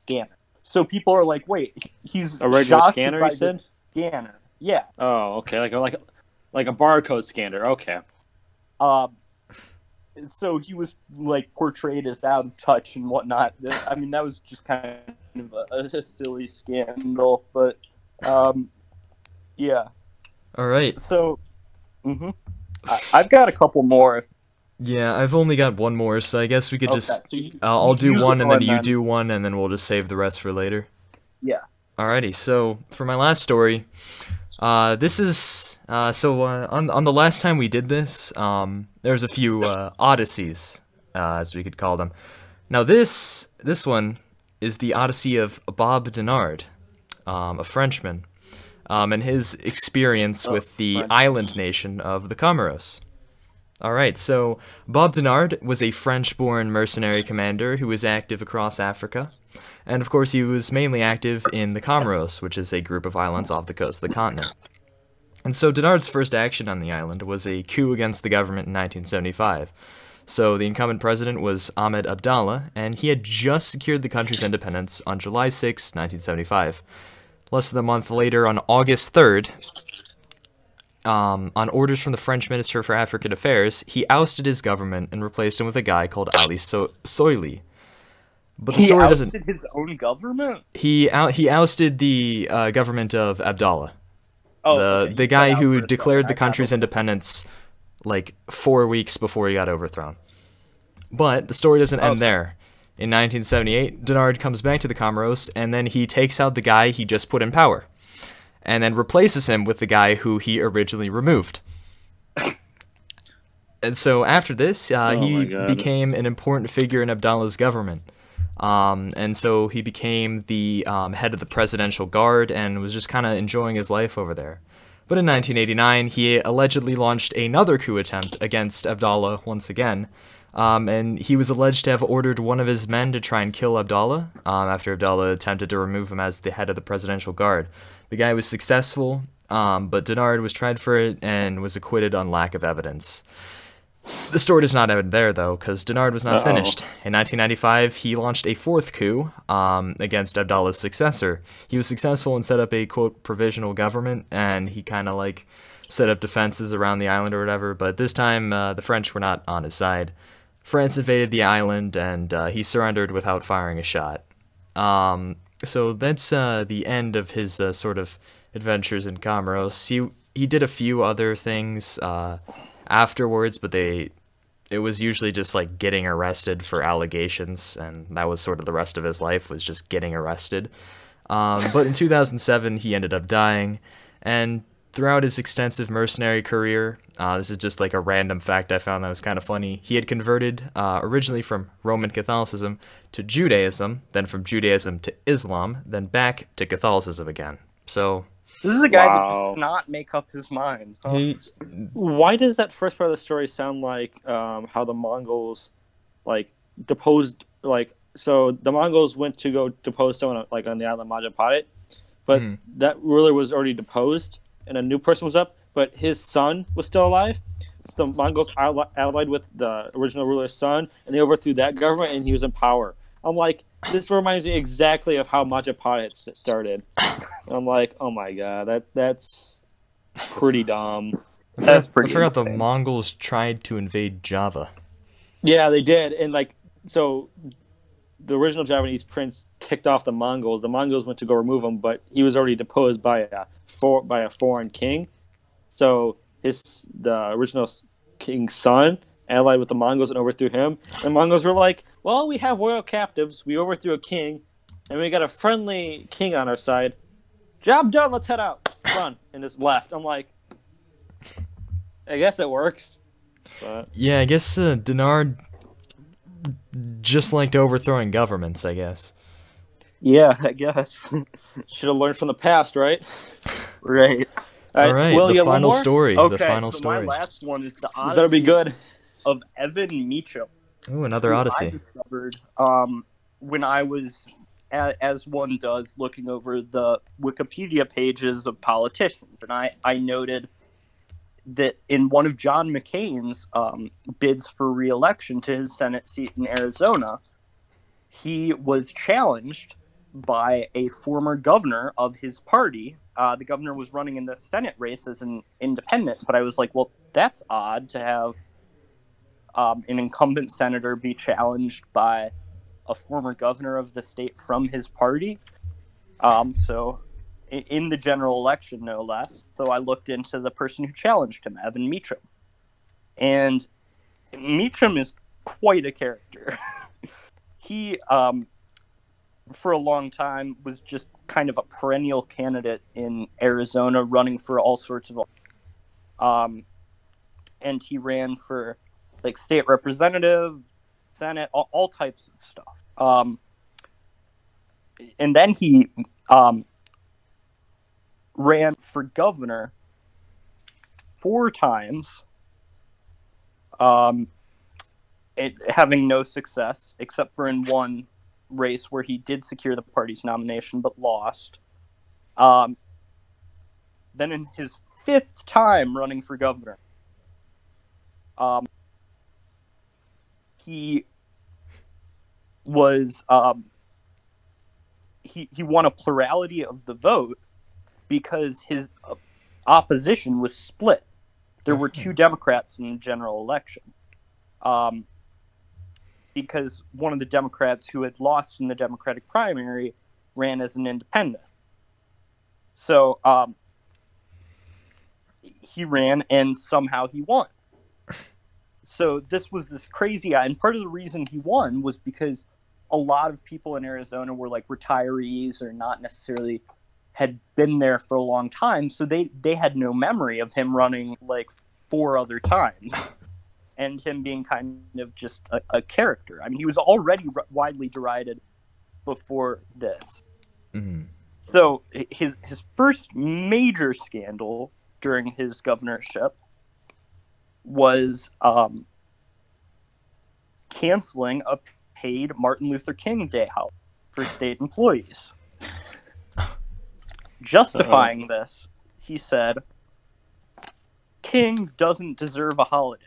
scanner. So people are like, "Wait, he's A regular scanner, by you said? Scanner, yeah. Oh, okay, like a, like a, like a barcode scanner. Okay. Um, so he was like portrayed as out of touch and whatnot. I mean, that was just kind of a, a silly scandal, but um, yeah. All right. So, mm-hmm. I, I've got a couple more. If, Yeah, I've only got one more, so I guess we could okay, just. so you- I'll, I'll do one and then you do one, and then we'll just save the rest for later. Yeah. Alrighty, so for my last story, uh, this is uh, so uh, on on the last time we did this, um, there's a few uh, odysseys, uh, as we could call them. Now this this one is the Odyssey of Bob Denard, um, a Frenchman, um, and his experience Oh, with the French. island nation of the Comoros. All right, so Bob Denard was a French born mercenary commander who was active across Africa. And of course, he was mainly active in the Comoros, which is a group of islands off the coast of the continent. And so Denard's first action on the island was a coup against the government in 1975. So the incumbent president was Ahmed Abdallah, and he had just secured the country's independence on July 6, 1975. Less than a month later, on August 3rd, um, on orders from the French Minister for African Affairs, he ousted his government and replaced him with a guy called Ali so- Soili. But the He story ousted doesn't. his own government. He out, he ousted the uh, government of Abdallah, Oh, the okay, the guy who declared the country's independence like four weeks before he got overthrown. But the story doesn't end Okay. there. In 1978, Denard comes back to the Comoros, and then he takes out the guy he just put in power, and then replaces him with the guy who he originally removed. and so after this, uh, Oh he became an important figure in Abdallah's government. Um, and so he became the um, head of the presidential guard and was just kind of enjoying his life over there. But in 1989, he allegedly launched another coup attempt against Abdallah once again. Um, and he was alleged to have ordered one of his men to try and kill Abdallah um, after Abdallah attempted to remove him as the head of the presidential guard. The guy was successful, um, but Denard was tried for it and was acquitted on lack of evidence. The story does not end there, though, because Denard was not Uh-oh. finished. In 1995, he launched a fourth coup um, against Abdallah's successor. He was successful and set up a quote provisional government, and he kind of like set up defenses around the island or whatever. But this time, uh, the French were not on his side. France invaded the island, and uh, he surrendered without firing a shot. Um, so that's uh, the end of his uh, sort of adventures in Comoros. He he did a few other things uh, afterwards, but they it was usually just like getting arrested for allegations, and that was sort of the rest of his life was just getting arrested. Um, but in 2007, he ended up dying, and throughout his extensive mercenary career, uh, this is just like a random fact I found that was kind of funny. He had converted uh, originally from Roman Catholicism to Judaism, then from Judaism to Islam, then back to Catholicism again. So This is a guy Wow. that does not make up his mind. huh? he, Why does that first part of the story sound like um, how the Mongols like deposed like so the Mongols went to go depose someone like on the island of Majapahit, but Mhm. that ruler was already deposed and a new person was up, but his son was still alive. So the Mongols allied with the original ruler's son, and they overthrew that government, and he was in power. I'm like, this reminds me exactly of how Majapahit s- started. And I'm like, oh my god, that that's pretty dumb. I That's forgot- pretty I forgot the. Mongols tried to invade Java. Yeah, they did, and like so, the original Japanese prince kicked off the Mongols. The Mongols went to go remove him, but he was already deposed by a for, by a foreign king. So his the original king's son allied with the Mongols and overthrew him. And the Mongols were like, "Well, we have royal captives. We overthrew a king, and we got a friendly king on our side. Job done. Let's head out. Run." And just left. I'm like, I guess it works. But Yeah, I guess uh, Denard just liked overthrowing governments, I guess. Yeah, I guess. should have learned from the past, right? right. All right, Will, the you have one final more? story. Okay, the final so story. my last one is the This better be good. of Evan Mecham. Ooh, another Odyssey. discovered um, when I was, as one does, looking over the Wikipedia pages of politicians, and I, I noted that in one of John McCain's um, bids for re-election to his Senate seat in Arizona, he was challenged by a former governor of his party. Uh, the governor was running in the Senate race as an independent, but I was like, well, that's odd to have um, an incumbent senator be challenged by a former governor of the state from his party. Um, so, in, the general election, no less. So, I looked into the person who challenged him, Evan Mecham. And Mecham is quite a character. he, um, for a long time, was just kind of a perennial candidate in Arizona, running for all sorts of. Um, and he ran for like state representative, senate, all, all types of stuff. Um, and then he um, ran for governor four times. um, it, having no success except for in one race where he did secure the party's nomination but lost. Um, then in his fifth time running for governor, um, he was um, he he won a plurality of the vote because his uh, opposition was split. There were two Democrats in the general election. Um, because one of the Democrats who had lost in the Democratic primary ran as an independent. So um, he ran and somehow he won. So this was this crazy guy, and part of the reason he won was because a lot of people in Arizona were like retirees or not necessarily had been there for a long time, so they they had no memory of him running like four other times, and him being kind of just a, a character. I mean, he was already r- widely derided before this. hmm So his his first major scandal during his governorship was um, canceling a paid Martin Luther King Day holiday for state employees. Justifying this, he said, King doesn't deserve a holiday.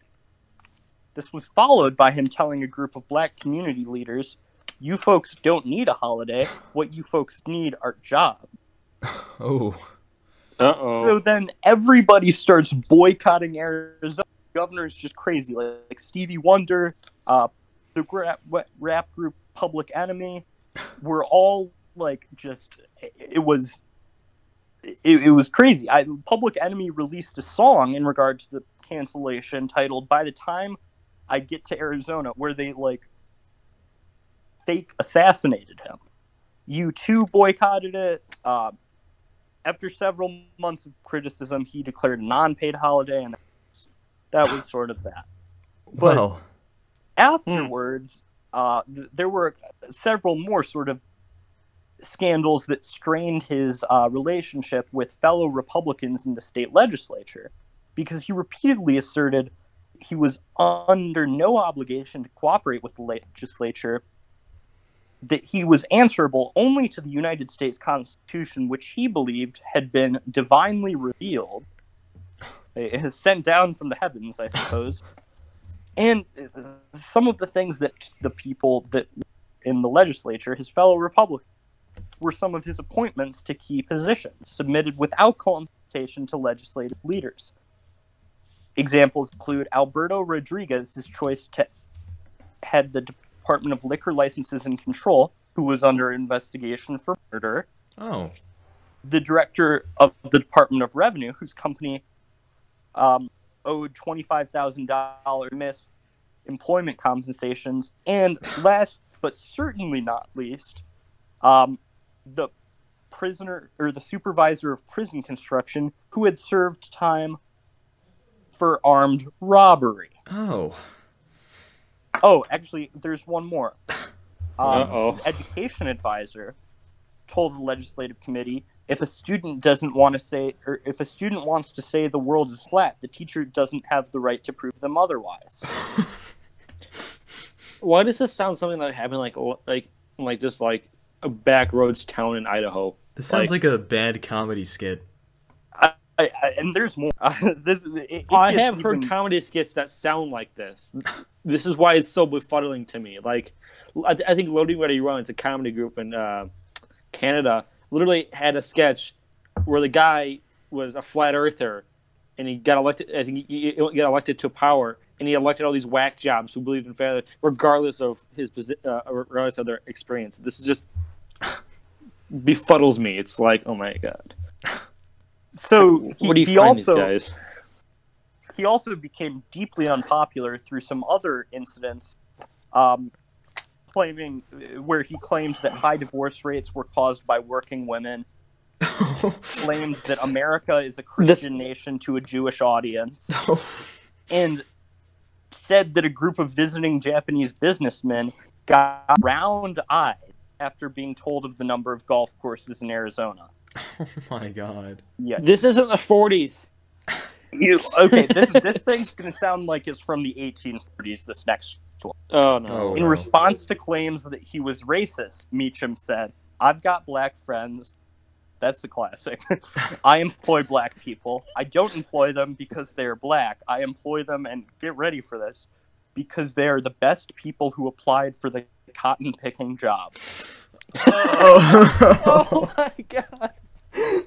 This was followed by him telling a group of black community leaders, You folks don't need a holiday. What you folks need are jobs. Oh. Uh oh. So then everybody starts boycotting Arizona. The is just crazy. Like, like Stevie Wonder, uh, the rap, rap group Public Enemy, were all like just. It, was. It, it was crazy. I, Public Enemy released a song in regard to the cancellation titled "By the Time I Get to Arizona," where they like fake assassinated him. U2 boycotted it. Uh, after several months of criticism, he declared a non-paid holiday, and that was sort of that. But- well. Afterwards, uh, th- there were several more sort of scandals that strained his uh, relationship with fellow Republicans in the state legislature, because he repeatedly asserted he was under no obligation to cooperate with the legislature that he was answerable only to the United States Constitution, which he believed had been divinely revealed. It has sent down from the heavens, I suppose. and some of the things that the people that in the legislature, his fellow Republicans, were some of his appointments to key positions submitted without consultation to legislative leaders. Examples include Alberto Rodriguez's choice to head the Department of Liquor Licenses and Control, who was under investigation for murder, Oh. the director of the Department of Revenue, whose company um, owed $25,000 missed employment compensations, and last but certainly not least, um, the prisoner or the supervisor of prison construction who had served time for armed robbery. Oh. Oh, actually, there's one more. Um, Uh-oh. his education advisor told the legislative committee if a student doesn't want to say, or if a student wants to say the world is flat, the teacher doesn't have the right to prove them otherwise. Why does this sound something that happened like like like just like a back roads town in Idaho? This sounds like, a bad comedy skit. I, I, and there's more. this, it, it I gets have heard comedy skits that sound like this. This is why it's so befuddling to me. Like, I, I think Loading Ready Run, it's a comedy group in uh, Canada, literally had a sketch where the guy was a flat earther and he got elected. I think he, got elected to power, and he elected all these whack jobs who believed in failure, regardless of his uh, regardless of their experience. This is just befuddles me. It's like, oh my god, So he, where do you find also, these guys? he also became deeply unpopular through some other incidents, um, claiming where he claimed that high divorce rates were caused by working women, claimed that America is a Christian nation to a Jewish audience, and said that a group of visiting Japanese businessmen got round eyed after being told of the number of golf courses in Arizona. oh my god. Yeah, This isn't the 40s. You, okay, this this thing's gonna sound like it's from the 1840s. This next one. Oh no. Oh, In no. response to claims that he was racist, Mecham said, "I've got black friends. That's a classic. I employ black people. I don't employ them because they're black. I employ them and get ready for this because they are the best people who applied for the cotton picking job." oh. Oh my god.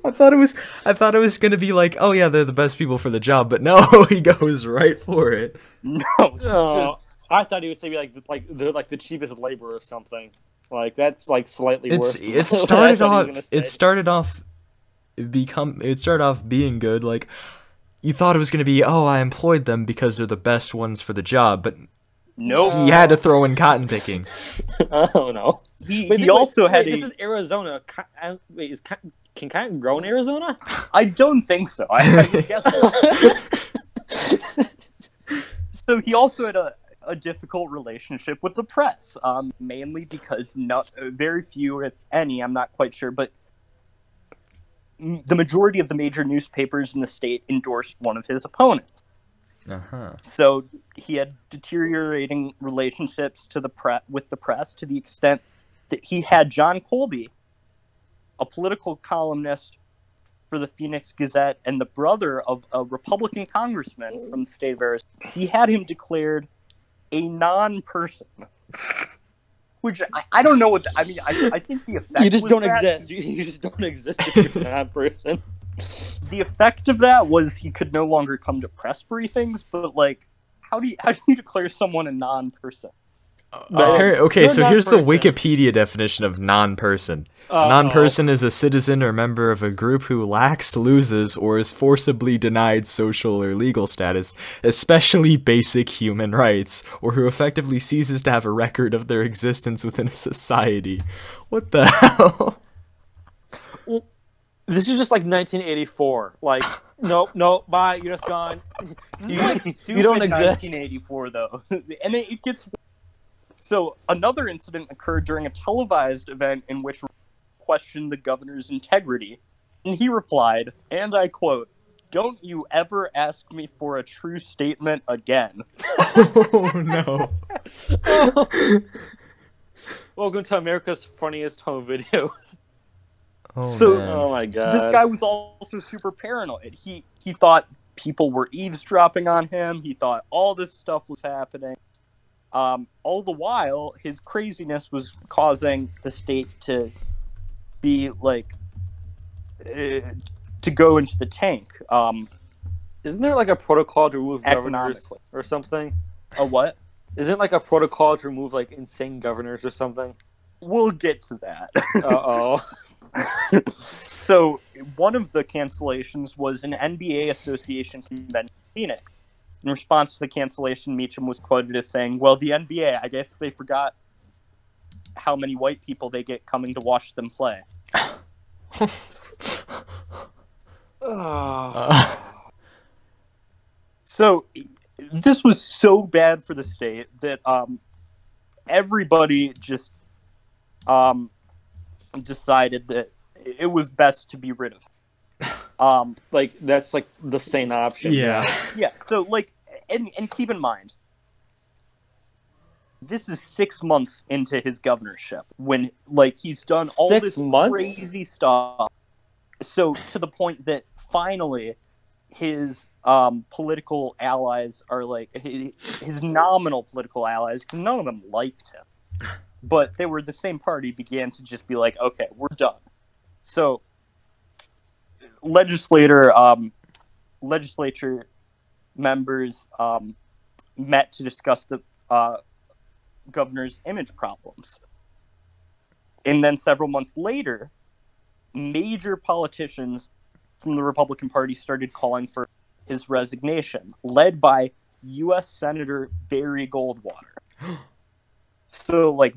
I thought it was I thought it was gonna be like, oh yeah, they're the best people for the job, but no, he goes right for it. No, Oh, I thought he would say like like the like the cheapest labor or something. Like that's like slightly It's worse. than it started thought he was off it started off become it started off being good, like you thought it was gonna be, oh, I employed them because they're the best ones for the job, but no. he had to throw in cotton picking. oh no. He, Wait, he wait, also wait, had This a. is Arizona. Co- uh, Wait, is co- can cotton grow in Arizona? I don't think so. I, I guess so he also had a, a difficult relationship with the press, um, mainly because not very few, if any, I'm not quite sure, but the majority of the major newspapers in the state endorsed one of his opponents. Uh-huh. So he had deteriorating relationships to the pre- with the press to the extent that he had John Kolbe, a political columnist for the Phoenix Gazette and the brother of a Republican congressman from the state of Arizona. He had him declared a non-person, which I, I don't know what the, I mean. I, I think the effect You just don't that- exist. You, you just don't exist if you're a person. the effect of that was he could no longer come to press briefings. But like, how do you how do you declare someone a non-person? Appar- oh. okay, you're so not here's the. Wikipedia definition of non-person. Uh-oh. Non-person is a citizen or member of a group who lacks, loses, or is forcibly denied social or legal status, especially basic human rights, or who effectively ceases to have a record of their existence within a society. What the hell? This is just like 1984. Like, no, no, bye. You're just gone. You, like, you don't exist. 1984 though, and it, it gets. So another incident occurred during a televised event in which questioned the governor's integrity, and he replied, and I quote. Don't you ever ask me for a true statement again. oh no. Welcome to America's funniest home videos. Oh, So- man. Oh my god. this guy was also super paranoid. He he thought people were eavesdropping on him. He thought all this stuff was happening. Um, all the while, his craziness was causing the state to be like uh, to go into the tank. Um, Isn't there like a protocol to remove governors or something? a what? Isn't like a protocol to remove like insane governors or something? We'll get to that. Uh oh. so one of the cancellations was an NBA Association convention in Phoenix. In response to the cancellation, Mecham was quoted as saying, "Well, the NBA, I guess they forgot how many white people they get coming to watch them play." Uh, So this was so bad for the state that um, everybody just um, decided that it was best to be rid of. him. Um, Like that's like the sane option. yeah. Yeah, so like and and keep in mind this is 6 months into his governorship when like he's done all Six this months? crazy stuff. So to the point that finally his um, political allies are like his, his nominal political allies because none of them liked him, but they were the same party began to just be like, okay, we're done. So legislator um, legislature members um, met to discuss the uh, governor's image problems. And then several months later, major politicians from the Republican Party started calling for his resignation, led by U.S. Senator Barry Goldwater. so, like,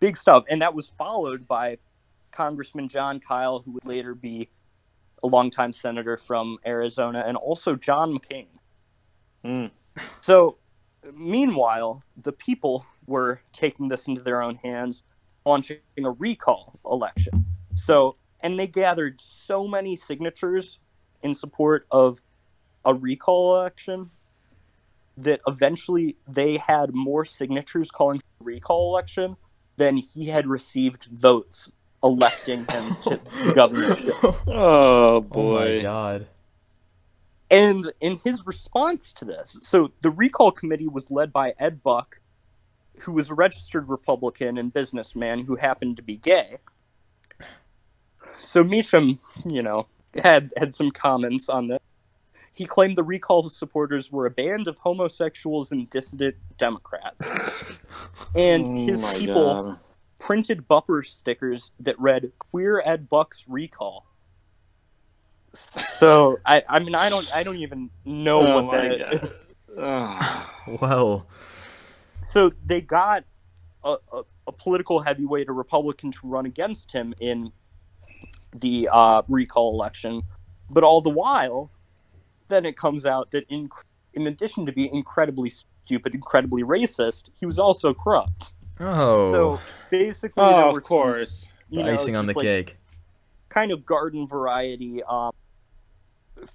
big stuff. And that was followed by Congressman Jon Kyl, who would later be a longtime senator from Arizona, and also John McCain. Hmm. So, meanwhile, the people were taking this into their own hands, launching a recall election. So, and they gathered so many signatures in support of a recall election that eventually they had more signatures calling for a recall election than he had received votes electing him to the governorship. Oh Oh my boy. god. And in his response to this, so the recall committee was led by Ed Buck, who was a registered Republican and businessman who happened to be gay. So Mecham, you know, had had some comments on this. He claimed the recall supporters were a band of homosexuals and dissident Democrats. And oh his Oh my people God. printed bumper stickers that read "Queer Ed Buck's recall." So I, I mean, I don't, I don't even know Oh what my that. Well, So they got a, a, a political heavyweight, a Republican, to run against him in the uh, recall election, but all the while, then it comes out that in in addition to being incredibly stupid, incredibly racist, he was also corrupt. oh, So basically, Oh, of course. you the know, icing on the like, cake. kind of garden variety um,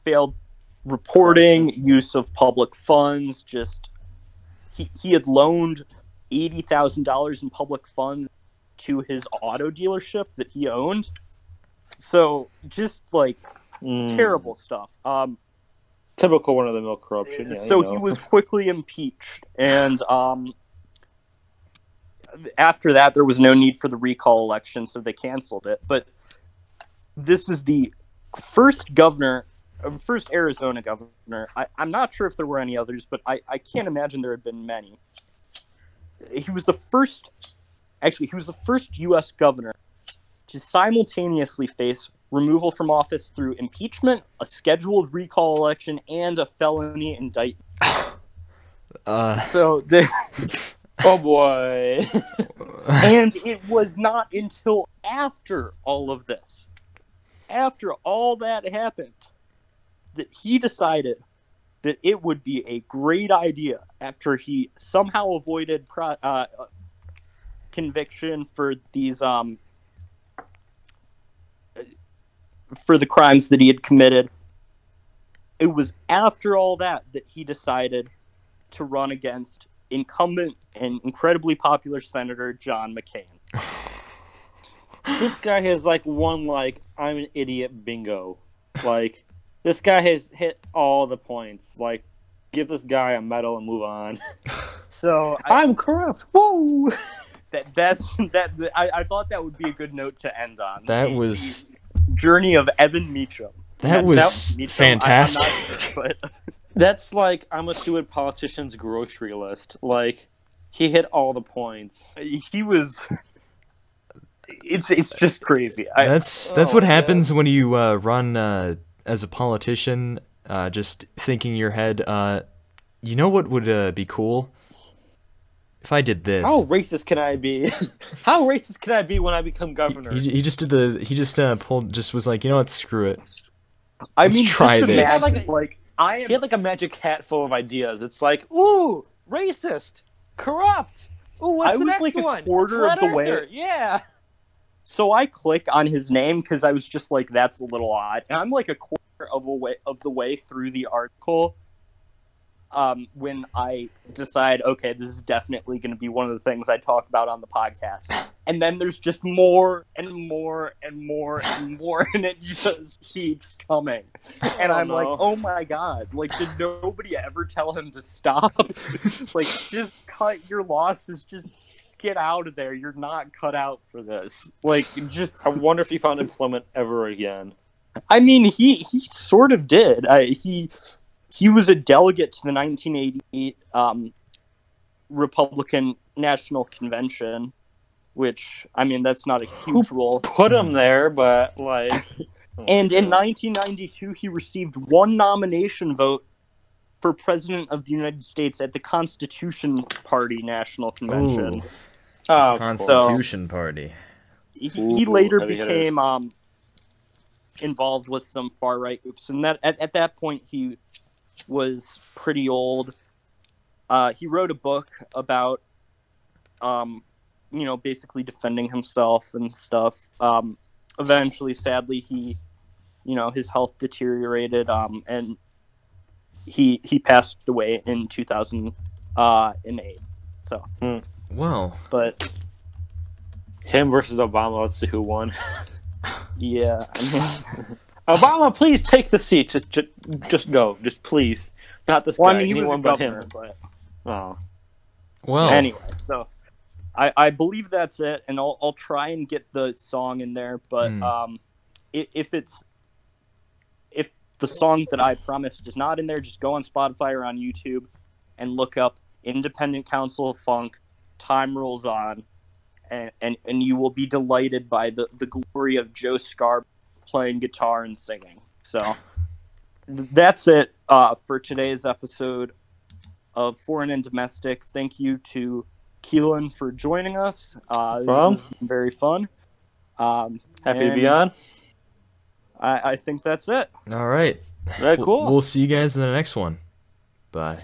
failed reporting use of public funds just he, he had loaned $80000 in public funds to his auto dealership that he owned so just like Mm. terrible stuff um, Typical one of the mill corruption. Yeah, so you know. he was quickly impeached and um, after that there was no need for the recall election so they canceled it but this is the first governor first arizona governor I, i'm not sure if there were any others but I, I can't imagine there had been many he was the first actually he was the first us governor to simultaneously face removal from office through impeachment, a scheduled recall election, and a felony indictment. Uh, So the Oh boy. and it was not until after all of this, after all that happened, that he decided that it would be a great idea after he somehow avoided pro- uh, uh, conviction for these um for the crimes that he had committed. It was after all that that he decided to run against incumbent and incredibly popular Senator John McCain. this guy has like one like I'm an idiot bingo. Like this guy has hit all the points. Like give this guy a medal and move on. So I, I'm corrupt. Woo! that that's that I, I thought that would be a good note to end on. that The- was the journey of Evan Mecham. that was Mecham, I- I'm not fantastic. sure, but That's like I'm a stupid politician's grocery list. Like he hit all the points. he was. It's it's just crazy. I, That's that's Oh, what yeah. happens when you uh, run uh, as a politician, uh, just thinking in your head. Uh, you know what would uh, be cool? If I did this. How racist can I be? How racist can I be when I become governor? He, he just did the he just uh, pulled just was like you know what screw it I let's mean, try this. imagine, Like I am He had like a magic hat full of ideas. It's like, ooh, racist, corrupt. Ooh, what's I the was next like a one? quarter Flat of the way- Yeah. So I click on his name because I was just like, "That's a little odd," and I'm like a quarter of a way of the way through the article. Um, when I decide, okay, this is definitely going to be one of the things I talk about on the podcast, and then there's just more and more and more and more, and it just keeps coming, and Oh, I'm like, oh my god, like did nobody ever tell him to stop? like, just cut your losses, just get out of there. You're not cut out for this. Like, just I wonder if he found employment ever again. I mean, he he sort of did. I, he he was a delegate to the 1988 um, Republican National Convention, which I mean that's not a huge role. Put him there, but like. And in 1992, he received one nomination vote for president of the United States at the Constitution Party National Convention. Ooh, Oh, of course. Constitution Party. he, he later heavy became um, involved with some far right groups, and that at, at that point he was pretty old. Uh, he wrote a book about, um, you know, basically defending himself and stuff. Um, eventually, sadly, he, you know, his health deteriorated, um, and he he passed away in 2008. So, Well, but Him versus Obama. Let's see who won. yeah, Obama, please take the seat. Just, just, just go. Just please. Not this well, I guy. mean, he was a anyone but governor, him. but Oh. well. anyway, so I, I believe that's it, and I'll I'll try and get the song in there, but Hmm. um, i- if it's if the song that I promised is not in there, just go on Spotify or on YouTube and look up Independent Counsel of Funk, Time Rolls On, and and, and you will be delighted by the the glory of Joe Scar playing guitar and singing. So that's it uh, for today's episode of Foreign and Domestic. Thank you to Keilan for joining us. Uh, Problem. This has been very fun. Um, Happy to be on. I, I think that's it. All right. Very We'll- cool. We'll see you guys in the next one. Bye.